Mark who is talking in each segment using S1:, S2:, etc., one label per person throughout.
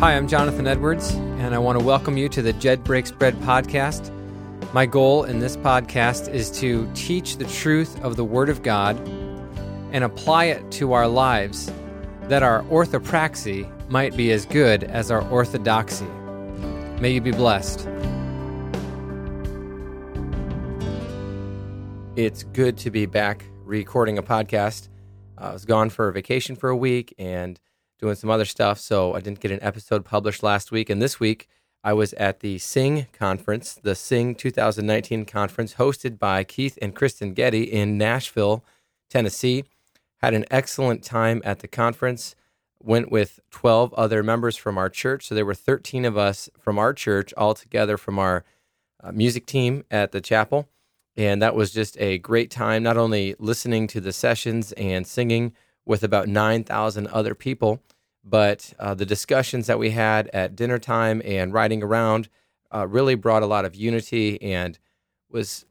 S1: Hi, I'm Jonathan Edwards, and I want to welcome you to the Jed Breaks Bread podcast. My goal in this podcast is to teach the truth of the Word of God and apply it to our lives that our orthopraxy might be as good as our orthodoxy. May you be blessed. It's good to be back recording a podcast. Uh, I was gone for a vacation for a week and doing some other stuff. So I didn't get an episode published last week. And this week, I was at the Sing conference, the Sing 2019 conference, hosted by Keith and Kristen Getty in Nashville, Tennessee. Had an excellent time at the conference. Went with 12 other members from our church. So there were 13 of us from our church all together from our uh, music team at the chapel. And that was just a great time, not only listening to the sessions and singing, with about 9,000 other people. But uh, the discussions that we had at dinner time and riding around uh, really brought a lot of unity and was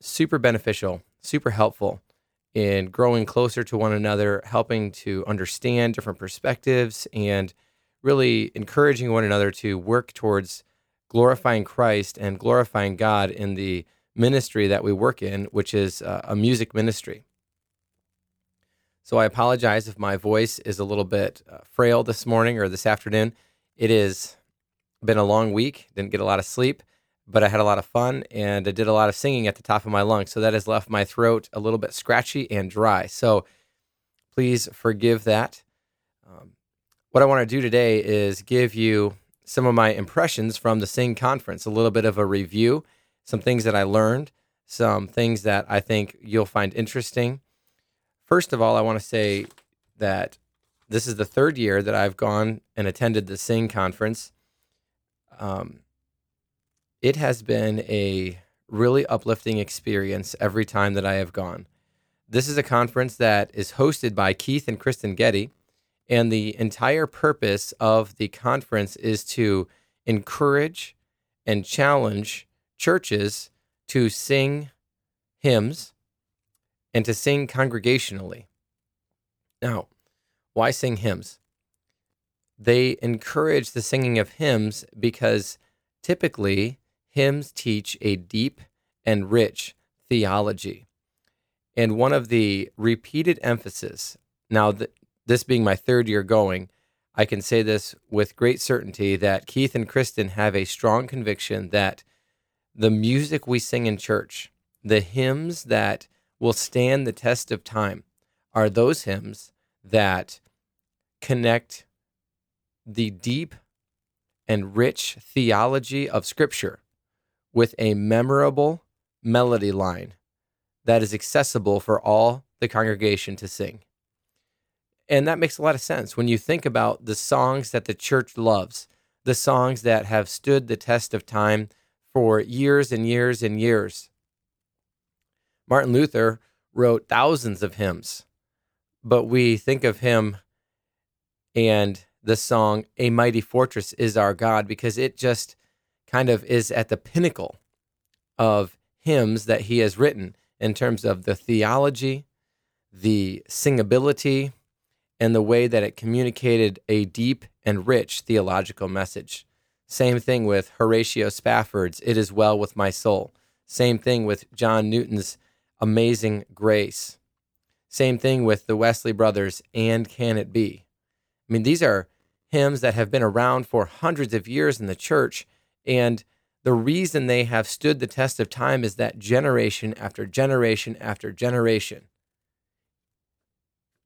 S1: super beneficial, super helpful in growing closer to one another, helping to understand different perspectives, and really encouraging one another to work towards glorifying Christ and glorifying God in the ministry that we work in, which is uh, a music ministry. So I apologize if my voice is a little bit uh, frail this morning or this afternoon. It has been a long week, didn't get a lot of sleep, but I had a lot of fun and I did a lot of singing at the top of my lungs. So that has left my throat a little bit scratchy and dry. So please forgive that. Um, what I want to do today is give you some of my impressions from the Sing conference, a little bit of a review, some things that I learned, some things that I think you'll find interesting First of all, I want to say that this is the third year that I've gone and attended the Sing conference. Um, it has been a really uplifting experience every time that I have gone. This is a conference that is hosted by Keith and Kristen Getty, and the entire purpose of the conference is to encourage and challenge churches to sing hymns and to sing congregationally. Now, why sing hymns? They encourage the singing of hymns because typically hymns teach a deep and rich theology. And one of the repeated emphasis, now th- this being my third year going, I can say this with great certainty that Keith and Kristen have a strong conviction that the music we sing in church, the hymns that will stand the test of time are those hymns that connect the deep and rich theology of Scripture with a memorable melody line that is accessible for all the congregation to sing. And that makes a lot of sense when you think about the songs that the church loves, the songs that have stood the test of time for years and years and years. Martin Luther wrote thousands of hymns, but we think of him and the song A Mighty Fortress is Our God because it just kind of is at the pinnacle of hymns that he has written in terms of the theology, the singability, and the way that it communicated a deep and rich theological message. Same thing with Horatio Spafford's It Is Well With My Soul. Same thing with John Newton's Amazing Grace. Same thing with the Wesley Brothers, And Can It Be? I mean, these are hymns that have been around for hundreds of years in the church. And the reason they have stood the test of time is that generation after generation after generation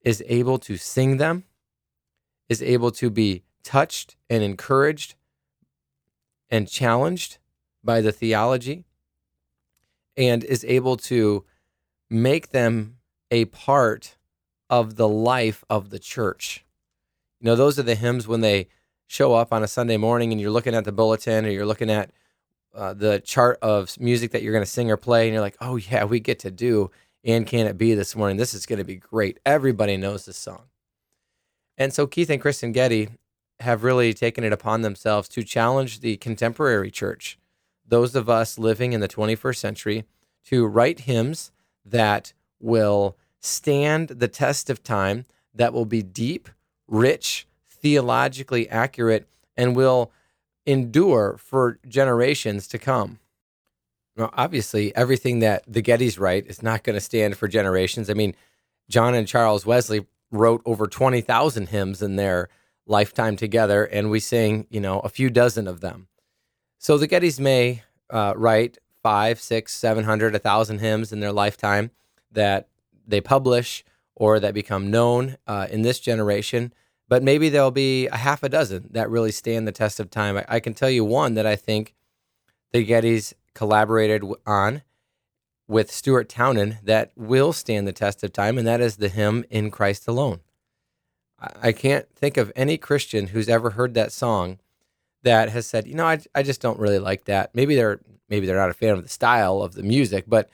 S1: is able to sing them, is able to be touched and encouraged and challenged by the theology, and is able to make them a part of the life of the church. You know, those are the hymns when they show up on a Sunday morning and you're looking at the bulletin or you're looking at uh, the chart of music that you're going to sing or play, and you're like, oh, yeah, we get to do And Can It Be this morning. This is going to be great. Everybody knows this song. And so Keith and Kristen Getty have really taken it upon themselves to challenge the contemporary church, those of us living in the 21st century, to write hymns that will stand the test of time, that will be deep, rich, theologically accurate and will endure for generations to come. Now, obviously, everything that the Gettys write is not going to stand for generations. I mean, John and Charles Wesley wrote over 20,000 hymns in their lifetime together, and we sing, you know, a few dozen of them. So the Gettys may uh, write five, six, seven hundred, a thousand hymns in their lifetime that they publish or that become known uh, in this generation. But maybe there'll be a half a dozen that really stand the test of time. I, I can tell you one that I think the Gettys collaborated on with Stuart Townend that will stand the test of time, and that is the hymn In Christ Alone. I can't think of any Christian who's ever heard that song that has said, you know, I, I just don't really like that. Maybe they're maybe they're not a fan of the style of the music, but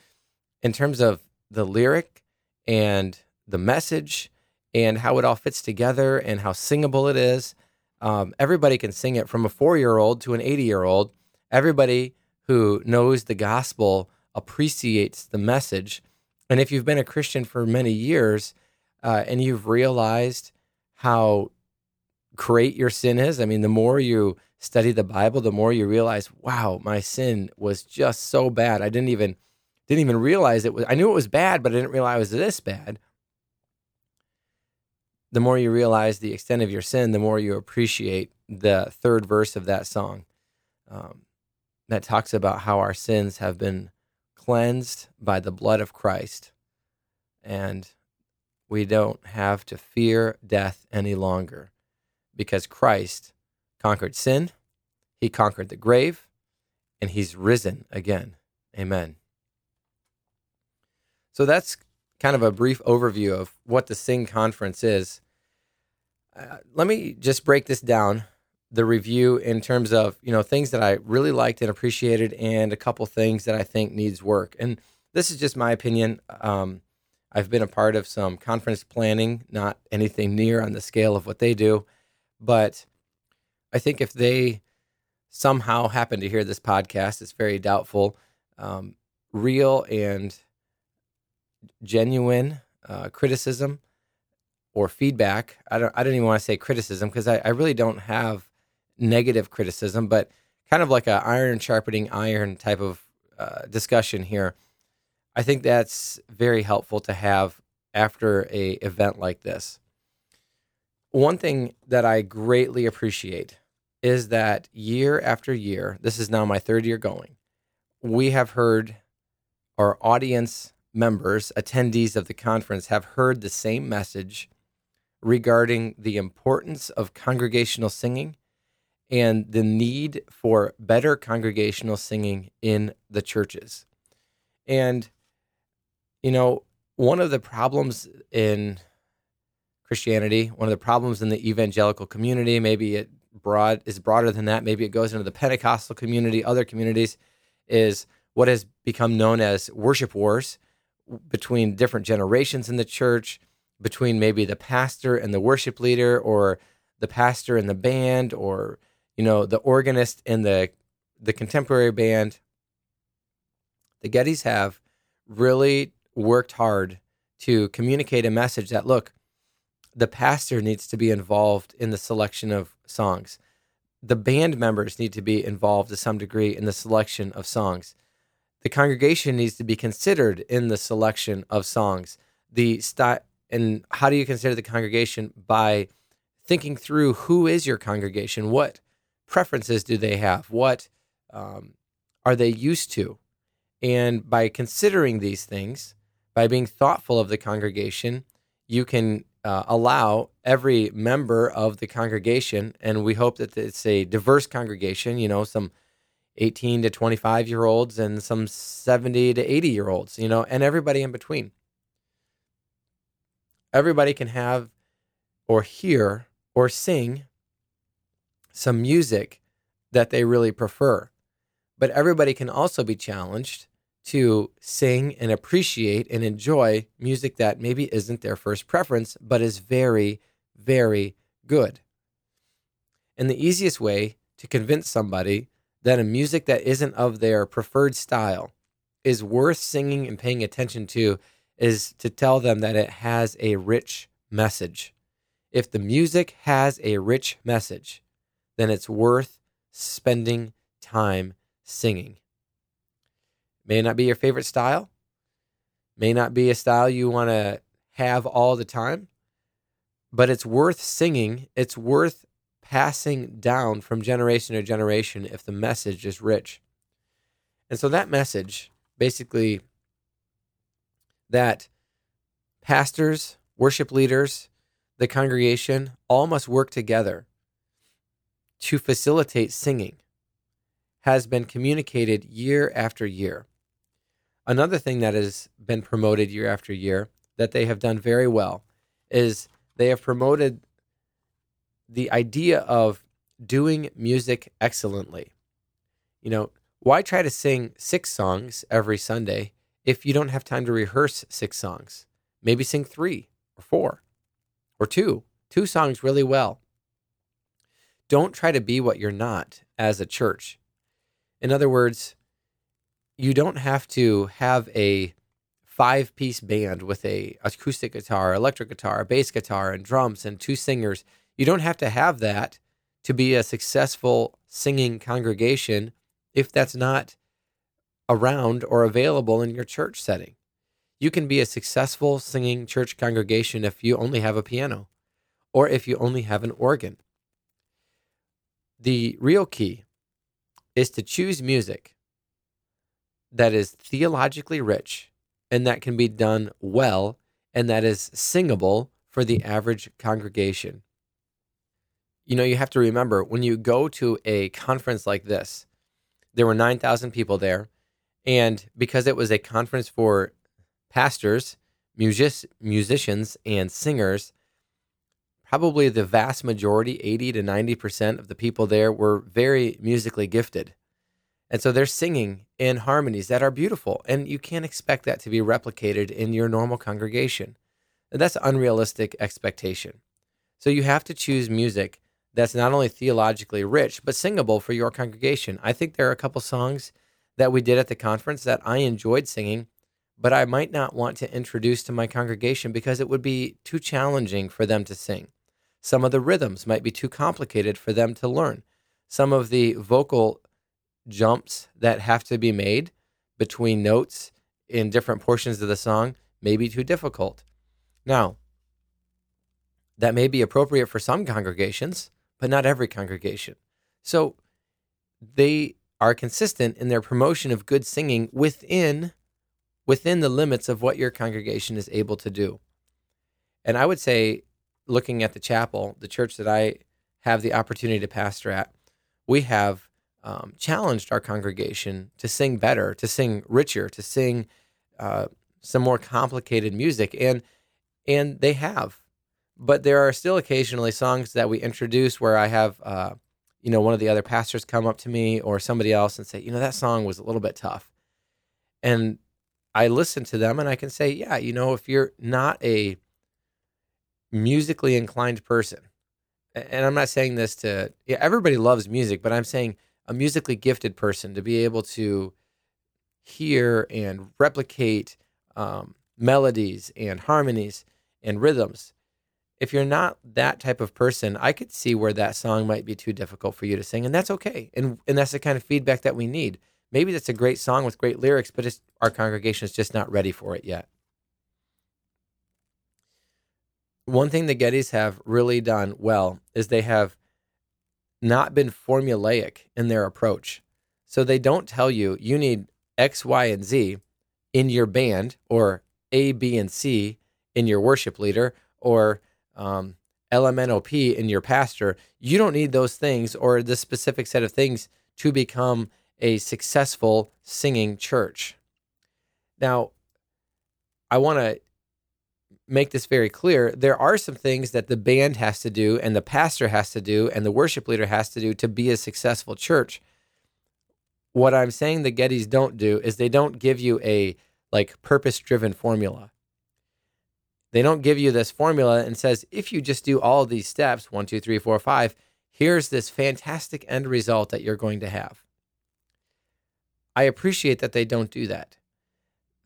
S1: in terms of the lyric and the message and how it all fits together and how singable it is, um, everybody can sing it from a four year old to an 80 year old. Everybody who knows the gospel appreciates the message. And if you've been a Christian for many years uh, and you've realized how great your sin is, I mean, the more you study the Bible, the more you realize, wow, my sin was just so bad. I didn't even didn't even realize it was. I knew it was bad, but I didn't realize it was this bad. The more you realize the extent of your sin, the more you appreciate the third verse of that song. Um, that talks about how our sins have been cleansed by the blood of Christ, and we don't have to fear death any longer because Christ conquered sin, he conquered the grave, and he's risen again. Amen. So that's kind of a brief overview of what the Sing Conference is. Uh, let me just break this down the review in terms of you know things that I really liked and appreciated, and a couple things that I think needs work. And this is just my opinion. Um, I've been a part of some conference planning, not anything near on the scale of what they do, but I think if they somehow happen to hear this podcast, it's very doubtful. Um, real and genuine uh, criticism or feedback. I don't. I don't even want to say criticism because I, I really don't have negative criticism, but kind of like a iron sharpening iron type of uh, discussion here. I think that's very helpful to have after a event like this. One thing that I greatly appreciate is that year after year, this is now my third year going, we have heard our audience members, attendees of the conference, have heard the same message regarding the importance of congregational singing and the need for better congregational singing in the churches. And, you know, one of the problems in Christianity, one of the problems in the evangelical community, maybe it broad is broader than that, maybe it goes into the Pentecostal community, other communities, is what has become known as worship wars between different generations in the church, between maybe the pastor and the worship leader, or the pastor and the band, or you know, the organist and the the contemporary band, the Gettys have really worked hard to communicate a message that look, the pastor needs to be involved in the selection of songs. The band members need to be involved to some degree in the selection of songs. The congregation needs to be considered in the selection of songs. The st- and how do you consider the congregation by thinking through who is your congregation? What preferences do they have? What um, are they used to? And by considering these things, by being thoughtful of the congregation, you can uh, allow every member of the congregation, and we hope that it's a diverse congregation, you know, some 18 to 25 year olds and some 70 to 80 year olds, you know, and everybody in between. Everybody can have or hear or sing some music that they really prefer. But everybody can also be challenged to sing and appreciate and enjoy music that maybe isn't their first preference, but is very, very good. And the easiest way to convince somebody that a music that isn't of their preferred style is worth singing and paying attention to is to tell them that it has a rich message. If the music has a rich message, then it's worth spending time singing. May not be your favorite style, may not be a style you want to have all the time, but it's worth singing. It's worth passing down from generation to generation if the message is rich. And so that message basically that pastors, worship leaders, the congregation all must work together to facilitate singing has been communicated year after year. Another thing that has been promoted year after year that they have done very well is they have promoted the idea of doing music excellently. You know, why try to sing six songs every Sunday if you don't have time to rehearse six songs? Maybe sing three or four or two, two songs really well. Don't try to be what you're not as a church. In other words, you don't have to have a five piece band with a acoustic guitar, electric guitar, bass guitar, and drums and two singers. You don't have to have that to be a successful singing congregation if that's not around or available in your church setting. You can be a successful singing church congregation if you only have a piano or if you only have an organ. The real key is to choose music that is theologically rich and that can be done well and that is singable for the average congregation. You know, you have to remember when you go to a conference like this, there were 9,000 people there. And because it was a conference for pastors, music- musicians, and singers, probably the vast majority, 80 to 90% of the people there were very musically gifted. And so they're singing in harmonies that are beautiful. And you can't expect that to be replicated in your normal congregation. And that's unrealistic expectation. So you have to choose music that's not only theologically rich, but singable for your congregation. I think there are a couple songs that we did at the conference that I enjoyed singing, but I might not want to introduce to my congregation because it would be too challenging for them to sing. Some of the rhythms might be too complicated for them to learn. Some of the vocal jumps that have to be made between notes in different portions of the song may be too difficult. Now, that may be appropriate for some congregations, but not every congregation. So they are consistent in their promotion of good singing within within the limits of what your congregation is able to do. And I would say looking at the chapel, the church that I have the opportunity to pastor at, we have um, challenged our congregation to sing better, to sing richer, to sing uh, some more complicated music, and and they have. But there are still occasionally songs that we introduce where I have, uh, you know, one of the other pastors come up to me or somebody else and say, you know, that song was a little bit tough, and I listen to them and I can say, yeah, you know, if you're not a musically inclined person, and I'm not saying this to yeah, everybody loves music, but I'm saying a musically gifted person to be able to hear and replicate um, melodies and harmonies and rhythms. If you're not that type of person, I could see where that song might be too difficult for you to sing, and that's okay. And and that's the kind of feedback that we need. Maybe that's a great song with great lyrics, but our congregation is just not ready for it yet. One thing the Gettys have really done well is they have not been formulaic in their approach. So they don't tell you you need X, Y, and Z in your band or A, B, and C in your worship leader or um, LMNOP in your pastor. You don't need those things or this specific set of things to become a successful singing church. Now, I want to make this very clear. There are some things that the band has to do, and the pastor has to do, and the worship leader has to do to be a successful church. What I'm saying the Gettys don't do is they don't give you a like purpose driven formula. They don't give you this formula and says, if you just do all these steps, one, two, three, four, five, here's this fantastic end result that you're going to have. I appreciate that they don't do that.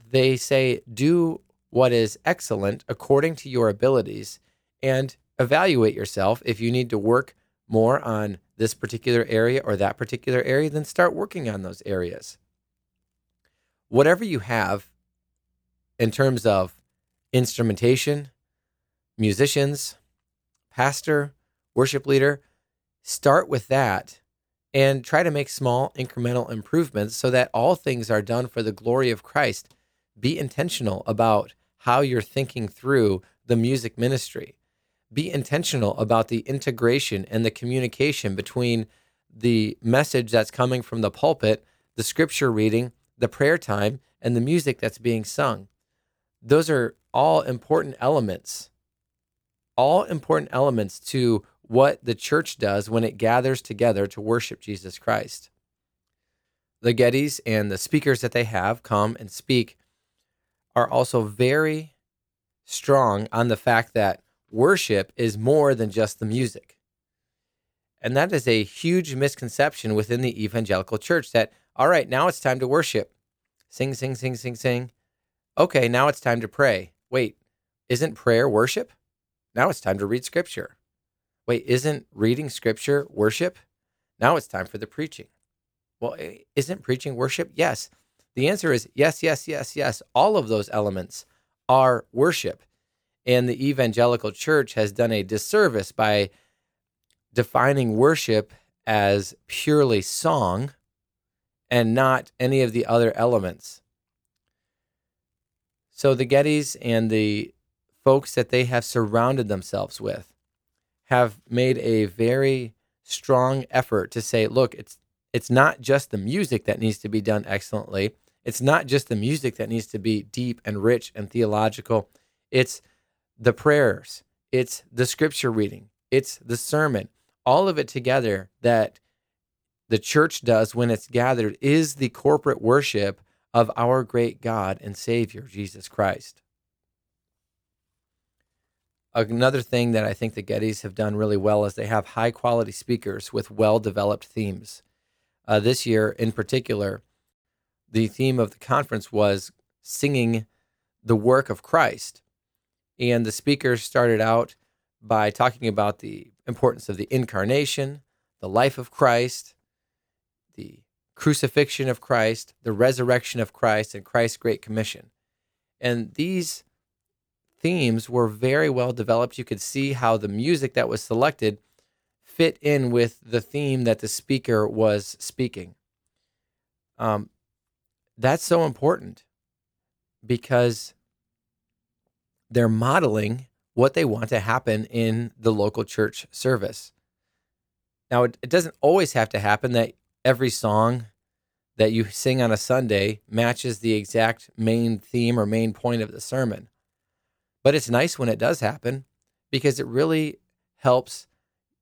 S1: They say, do what is excellent according to your abilities. And evaluate yourself. If you need to work more on this particular area or that particular area, then start working on those areas. Whatever you have in terms of instrumentation, musicians, pastor, worship leader, start with that and try to make small incremental improvements so that all things are done for the glory of Christ. Be intentional about how you're thinking through the music ministry. Be intentional about the integration and the communication between the message that's coming from the pulpit, the scripture reading, the prayer time, and the music that's being sung. Those are all important elements, all important elements to what the church does when it gathers together to worship Jesus Christ. The Gettys and the speakers that they have come and speak are also very strong on the fact that worship is more than just the music. And that is a huge misconception within the evangelical church that, all right, now it's time to worship. Sing, sing, sing, sing, sing. Okay, now it's time to pray. Wait, isn't prayer worship? Now it's time to read scripture. Wait, isn't reading scripture worship? Now it's time for the preaching. Well, isn't preaching worship? Yes. The answer is yes, yes, yes, yes. All of those elements are worship. And the evangelical church has done a disservice by defining worship as purely song and not any of the other elements. So the Gettys and the folks that they have surrounded themselves with have made a very strong effort to say, look, it's it's not just the music that needs to be done excellently. It's not just the music that needs to be deep and rich and theological. It's the prayers, it's the scripture reading, it's the sermon, all of it together that the church does when it's gathered is the corporate worship of our great God and Savior, Jesus Christ. Another thing that I think the Gettys have done really well is they have high quality speakers with well developed themes. Uh, this year, in particular, the theme of the conference was singing the work of Christ. And the speakers started out by talking about the importance of the incarnation, the life of Christ, the crucifixion of Christ, the resurrection of Christ, and Christ's Great Commission. And these themes were very well developed. You could see how the music that was selected fit in with the theme that the speaker was speaking. Um, that's so important because they're modeling what they want to happen in the local church service. Now, it, it doesn't always have to happen that every song that you sing on a Sunday matches the exact main theme or main point of the sermon. But it's nice when it does happen because it really helps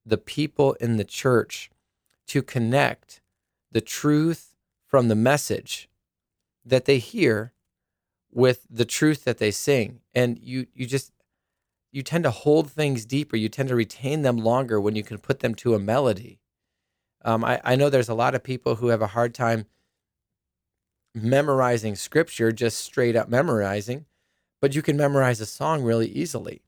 S1: the people in the church to connect the truth from the message that they hear with the truth that they sing. And you you just you tend to hold things deeper. You tend to retain them longer when you can put them to a melody. Um, I, I know there's a lot of people who have a hard time memorizing scripture, just straight up memorizing but you can memorize a song really easily.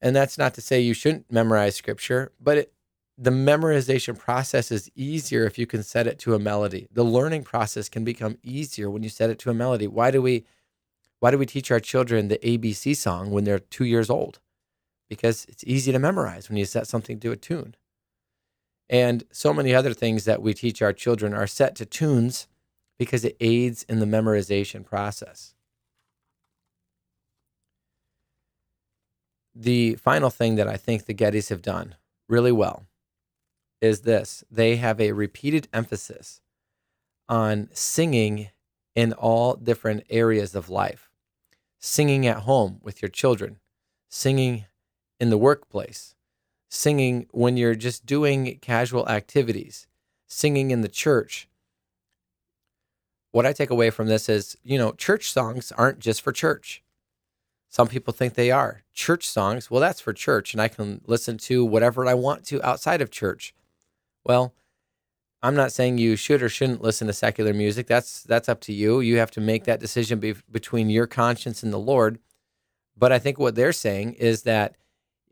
S1: And that's not to say you shouldn't memorize scripture, but it, the memorization process is easier if you can set it to a melody. The learning process can become easier when you set it to a melody. Why do we why do we teach our children the ABC song when they're 2 years old? Because it's easy to memorize when you set something to a tune. And so many other things that we teach our children are set to tunes because it aids in the memorization process. the final thing that I think the Gettys have done really well is this they have a repeated emphasis on singing in all different areas of life singing at home with your children, singing in the workplace, singing when you're just doing casual activities, singing in the church. What I take away from this is, you know, church songs aren't just for church. Some people think they are. Church songs, well, that's for church, and I can listen to whatever I want to outside of church. Well, I'm not saying you should or shouldn't listen to secular music. That's that's up to you. You have to make that decision be, between your conscience and the Lord. But I think what they're saying is that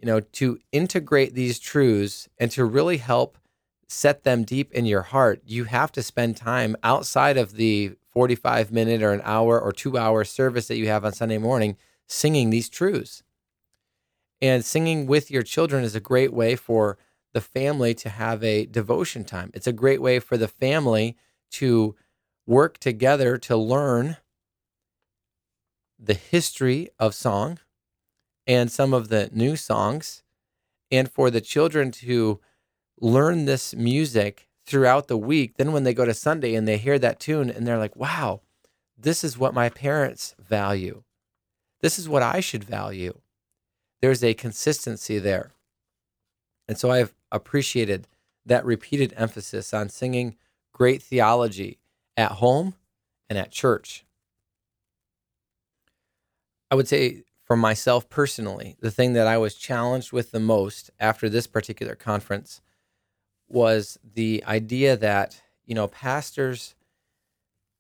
S1: you know, to integrate these truths and to really help set them deep in your heart, you have to spend time outside of the 45 minute or an hour or two hour service that you have on Sunday morning singing these truths. And singing with your children is a great way for the family to have a devotion time. It's a great way for the family to work together to learn the history of song and some of the new songs, and for the children to learn this music throughout the week. Then when they go to Sunday and they hear that tune and they're like, wow, this is what my parents value. This is what I should value. There's a consistency there. And so I've appreciated that repeated emphasis on singing great theology at home and at church. I would say for myself personally, the thing that I was challenged with the most after this particular conference was the idea that, you know, pastors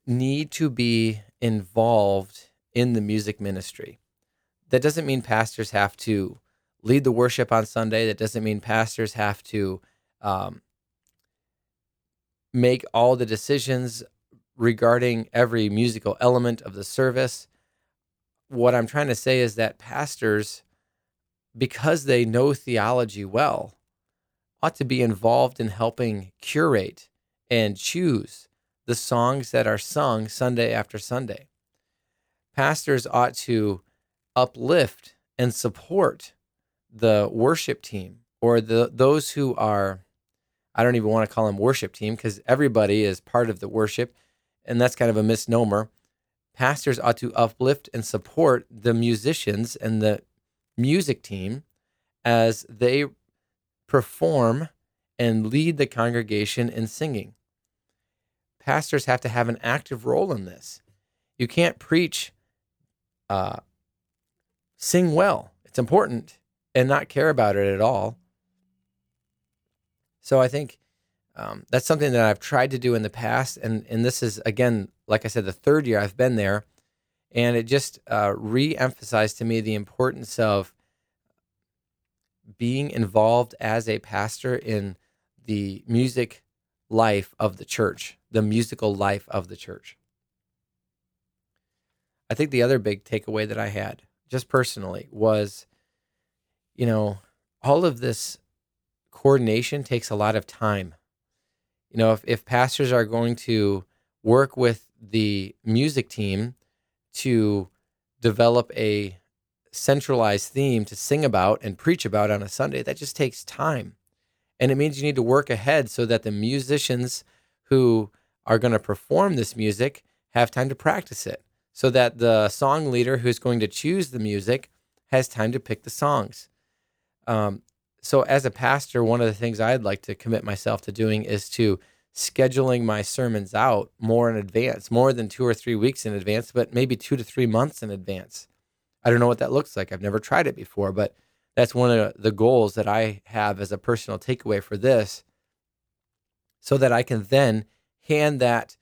S1: need to be involved in the music ministry. That doesn't mean pastors have to lead the worship on Sunday. That doesn't mean pastors have to um, make all the decisions regarding every musical element of the service. What I'm trying to say is that pastors, because they know theology well, ought to be involved in helping curate and choose the songs that are sung Sunday after Sunday. Pastors ought to uplift and support the worship team or the those who are I don't even want to call them worship team because everybody is part of the worship and that's kind of a misnomer. Pastors ought to uplift and support the musicians and the music team as they perform and lead the congregation in singing. Pastors have to have an active role in this. You can't preach, uh, sing well. It's important and not care about it at all. So I think um, that's something that I've tried to do in the past, and and this is again, like I said, the third year I've been there, and it just uh, re-emphasized to me the importance of being involved as a pastor in the music life of the church, the musical life of the church. I think the other big takeaway that I had, just personally, was you know, all of this coordination takes a lot of time. You know, if, if pastors are going to work with the music team to develop a centralized theme to sing about and preach about on a Sunday, that just takes time. And it means you need to work ahead so that the musicians who are going to perform this music have time to practice it, so that the song leader who's going to choose the music has time to pick the songs. Um, so, as a pastor, one of the things I'd like to commit myself to doing is to scheduling my sermons out more in advance, more than two or three weeks in advance, but maybe two to three months in advance. I don't know what that looks like. I've never tried it before, but that's one of the goals that I have as a personal takeaway for this so that I can then hand that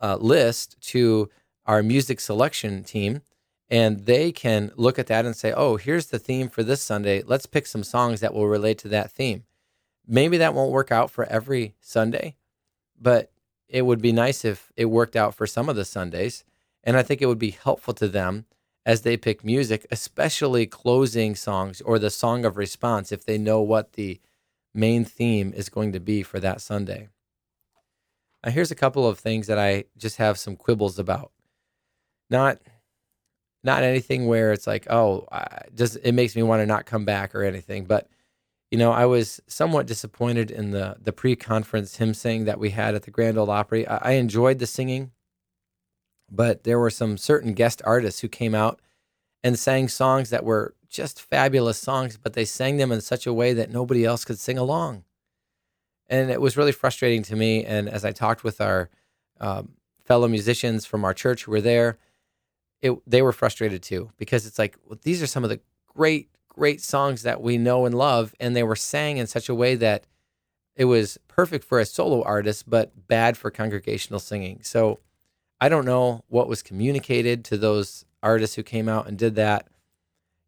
S1: uh, list to our music selection team and they can look at that and say, oh, here's the theme for this Sunday. Let's pick some songs that will relate to that theme. Maybe that won't work out for every Sunday, but it would be nice if it worked out for some of the Sundays. And I think it would be helpful to them as they pick music, especially closing songs or the song of response, if they know what the main theme is going to be for that Sunday. Now, here's a couple of things that I just have some quibbles about. Not not anything where it's like, oh, just it makes me want to not come back or anything. But you know, I was somewhat disappointed in the the pre-conference hymn sing that we had at the Grand Ole Opry. I, I enjoyed the singing, but there were some certain guest artists who came out and sang songs that were just fabulous songs, but they sang them in such a way that nobody else could sing along. And it was really frustrating to me. And as I talked with our um, fellow musicians from our church who were there, it, they were frustrated too because it's like well, these are some of the great great songs that we know and love and they were sang in such a way that it was perfect for a solo artist but bad for congregational singing so i don't know what was communicated to those artists who came out and did that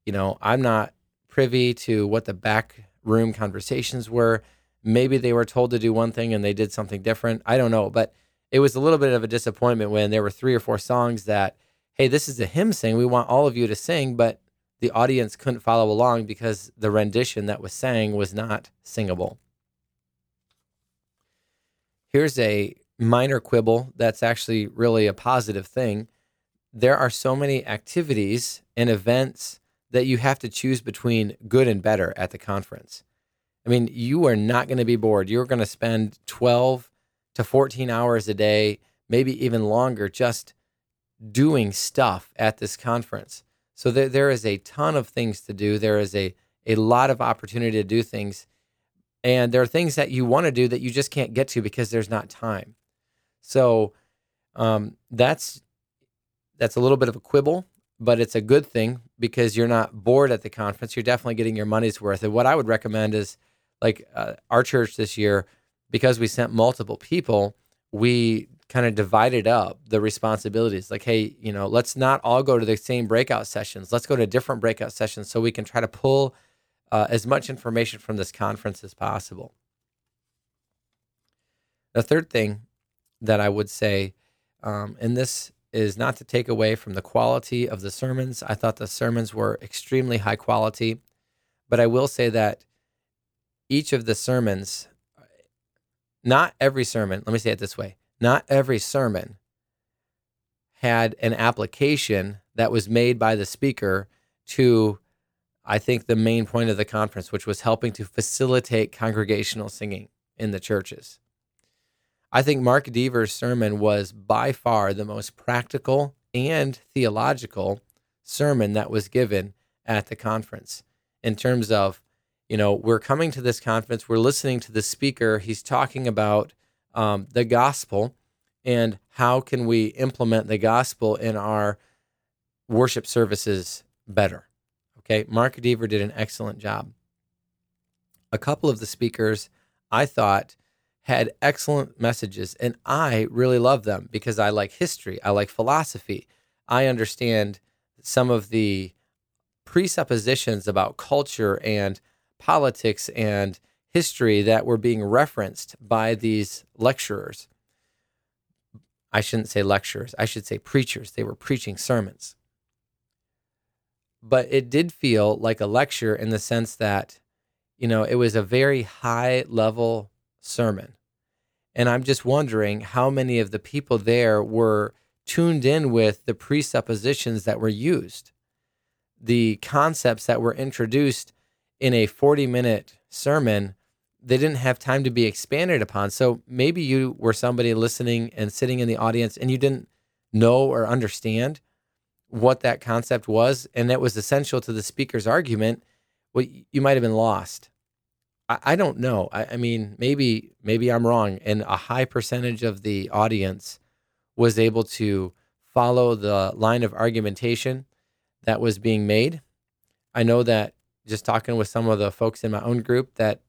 S1: you know i'm not privy to what the back room conversations were. Maybe they were told to do one thing and they did something different. I don't know, but it was a little bit of a disappointment when there were three or four songs that, hey, this is a hymn sing. We want all of you to sing, but the audience couldn't follow along because the rendition that was sang was not singable. Here's a minor quibble that's actually really a positive thing. There are so many activities and events that you have to choose between good and better at the conference. I mean, you are not going to be bored. You're going to spend 12 to 14 hours a day, maybe even longer, just doing stuff at this conference. So there, there is a ton of things to do. There is a, a lot of opportunity to do things. And there are things that you want to do that you just can't get to because there's not time. So um, that's that's a little bit of a quibble, but it's a good thing because you're not bored at the conference. You're definitely getting your money's worth. And what I would recommend is like uh, our church this year, because we sent multiple people, we kind of divided up the responsibilities. Like, hey, you know, let's not all go to the same breakout sessions. Let's go to different breakout sessions so we can try to pull uh, as much information from this conference as possible. The third thing that I would say, um, and this is not to take away from the quality of the sermons. I thought the sermons were extremely high quality, but I will say that each of the sermons, not every sermon, let me say it this way not every sermon had an application that was made by the speaker to, I think, the main point of the conference, which was helping to facilitate congregational singing in the churches. I think Mark Dever's sermon was by far the most practical and theological sermon that was given at the conference in terms of you know, we're coming to this conference, we're listening to the speaker. He's talking about um, the gospel and how can we implement the gospel in our worship services better. Okay, Mark Dever did an excellent job. A couple of the speakers I thought had excellent messages, and I really love them because I like history, I like philosophy, I understand some of the presuppositions about culture and politics and history that were being referenced by these lecturers. I shouldn't say lecturers, I should say preachers. They were preaching sermons. But it did feel like a lecture in the sense that, you know, it was a very high level sermon. And I'm just wondering how many of the people there were tuned in with the presuppositions that were used, the concepts that were introduced in a 40 minute sermon, they didn't have time to be expanded upon. So maybe you were somebody listening and sitting in the audience and you didn't know or understand what that concept was and that was essential to the speaker's argument. Well, you might have been lost. I, don't know. I, I mean, maybe maybe I'm wrong, and a high percentage of the audience was able to follow the line of argumentation that was being made. I know that just talking with some of the folks in my own group that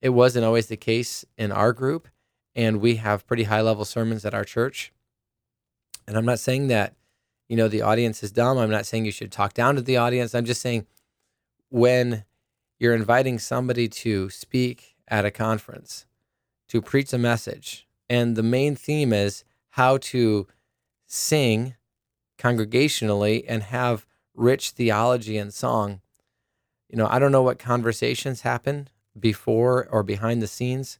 S1: it wasn't always the case in our group. And we have pretty high level sermons at our church. And I'm not saying that, you know, the audience is dumb. I'm not saying you should talk down to the audience. I'm just saying when you're inviting somebody to speak at a conference, to preach a message, and the main theme is how to sing congregationally and have rich theology and song you know, I don't know what conversations happen before or behind the scenes,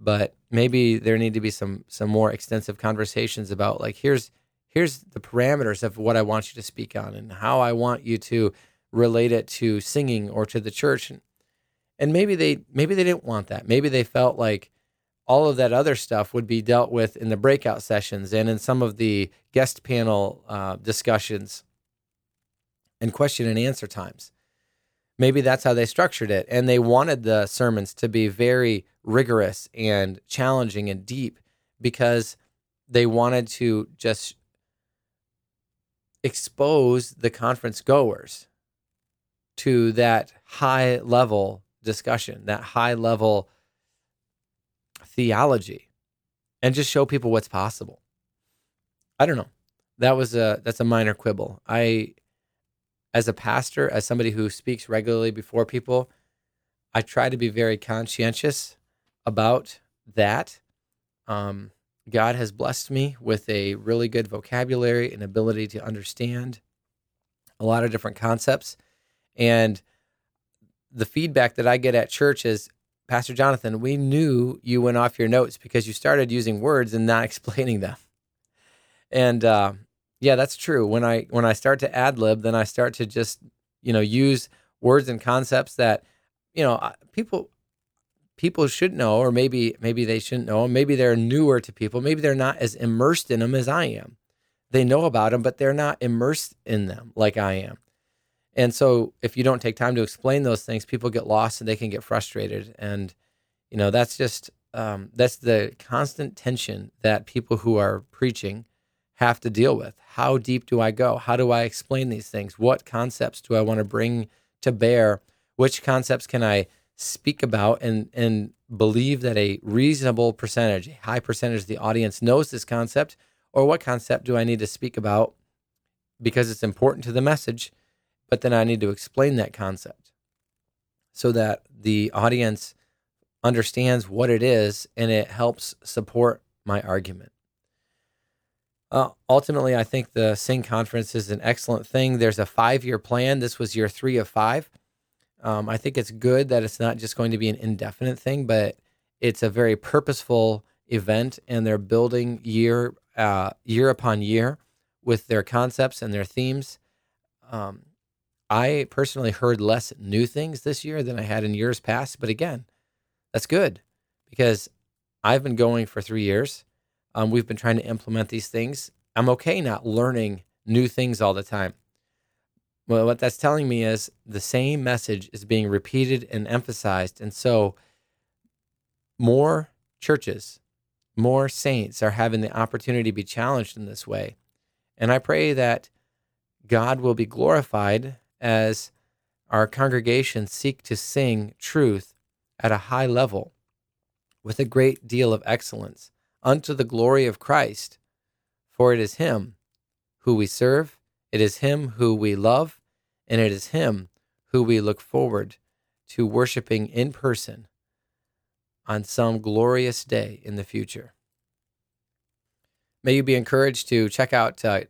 S1: but maybe there need to be some some more extensive conversations about like here's here's the parameters of what I want you to speak on and how I want you to relate it to singing or to the church and, and maybe they maybe they didn't want that. Maybe they felt like all of that other stuff would be dealt with in the breakout sessions and in some of the guest panel uh, discussions and question and answer times maybe that's how they structured it. And they wanted the sermons to be very rigorous and challenging and deep because they wanted to just expose the conference goers to that high level discussion, that high level theology, and just show people what's possible. I don't know. That was a that's a minor quibble. I as a pastor, as somebody who speaks regularly before people, I try to be very conscientious about that. Um, God has blessed me with a really good vocabulary and ability to understand a lot of different concepts. And the feedback that I get at church is Pastor Jonathan, we knew you went off your notes because you started using words and not explaining them. And uh, yeah, that's true. When I when I start to ad lib, then I start to just you know use words and concepts that you know people people should know, or maybe maybe they shouldn't know. Maybe they're newer to people. Maybe they're not as immersed in them as I am. They know about them, but they're not immersed in them like I am. And so if you don't take time to explain those things, people get lost and they can get frustrated. And, you know, that's just, um, that's the constant tension that people who are preaching have to deal with. How deep do I go? How do I explain these things? What concepts do I want to bring to bear? Which concepts can I speak about and, and believe that a reasonable percentage, a high percentage of the audience knows this concept? Or what concept do I need to speak about because it's important to the message? but then I need to explain that concept so that the audience understands what it is and it helps support my argument. Uh, ultimately, I think the Sing conference is an excellent thing. There's a five year plan. This was year three of five. Um, I think it's good that it's not just going to be an indefinite thing, but it's a very purposeful event, and they're building year uh, year upon year with their concepts and their themes. Um, I personally heard less new things this year than I had in years past. But again, that's good because I've been going for three years. Um, we've been trying to implement these things. I'm okay not learning new things all the time. Well, what that's telling me is the same message is being repeated and emphasized. And so more churches, more saints are having the opportunity to be challenged in this way. And I pray that God will be glorified as our congregations seek to sing truth at a high level with a great deal of excellence unto the glory of Christ. For it is Him who we serve, it is Him who we love, and it is Him who we look forward to worshiping in person on some glorious day in the future. May you be encouraged to check out uh,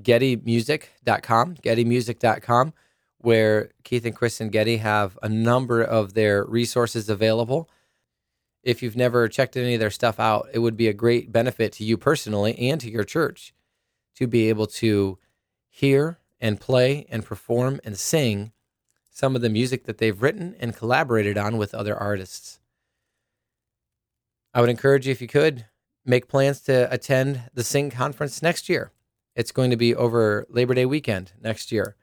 S1: gettymusic.com, gettymusic.com, where Keith and Kristyn Getty have a number of their resources available. If you've never checked any of their stuff out, it would be a great benefit to you personally and to your church to be able to hear and play and perform and sing some of the music that they've written and collaborated on with other artists. I would encourage you, if you could, make plans to attend the Sing conference next year. It's going to be over Labor Day weekend next year.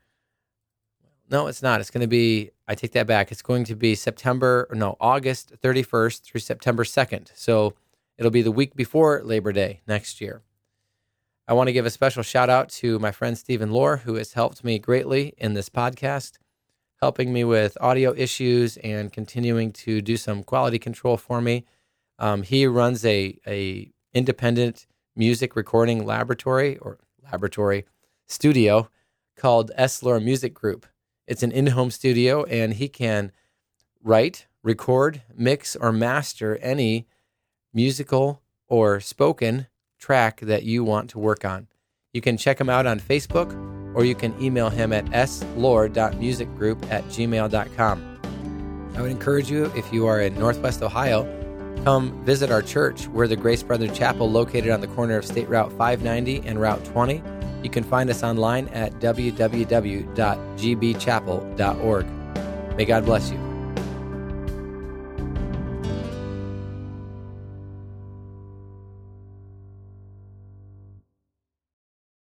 S1: No, it's not. It's going to be, I take that back. It's going to be September, no, August 31st through September 2nd. So it'll be the week before Labor Day next year. I want to give a special shout out to my friend Stephen Lohr, who has helped me greatly in this podcast, helping me with audio issues and continuing to do some quality control for me. Um, he runs a, a independent music recording laboratory or laboratory studio called. Lohr Music Group. It's an in home studio, and he can write, record, mix, or master any musical or spoken track that you want to work on. You can check him out on Facebook or you can email him at slohr.musicgroup at gmail.com. I would encourage you, if you are in Northwest Ohio, come visit our church. We're the Grace Brethren Chapel located on the corner of State Route 590 and Route 20. You can find us online at www.gbchapel.org. May God bless you.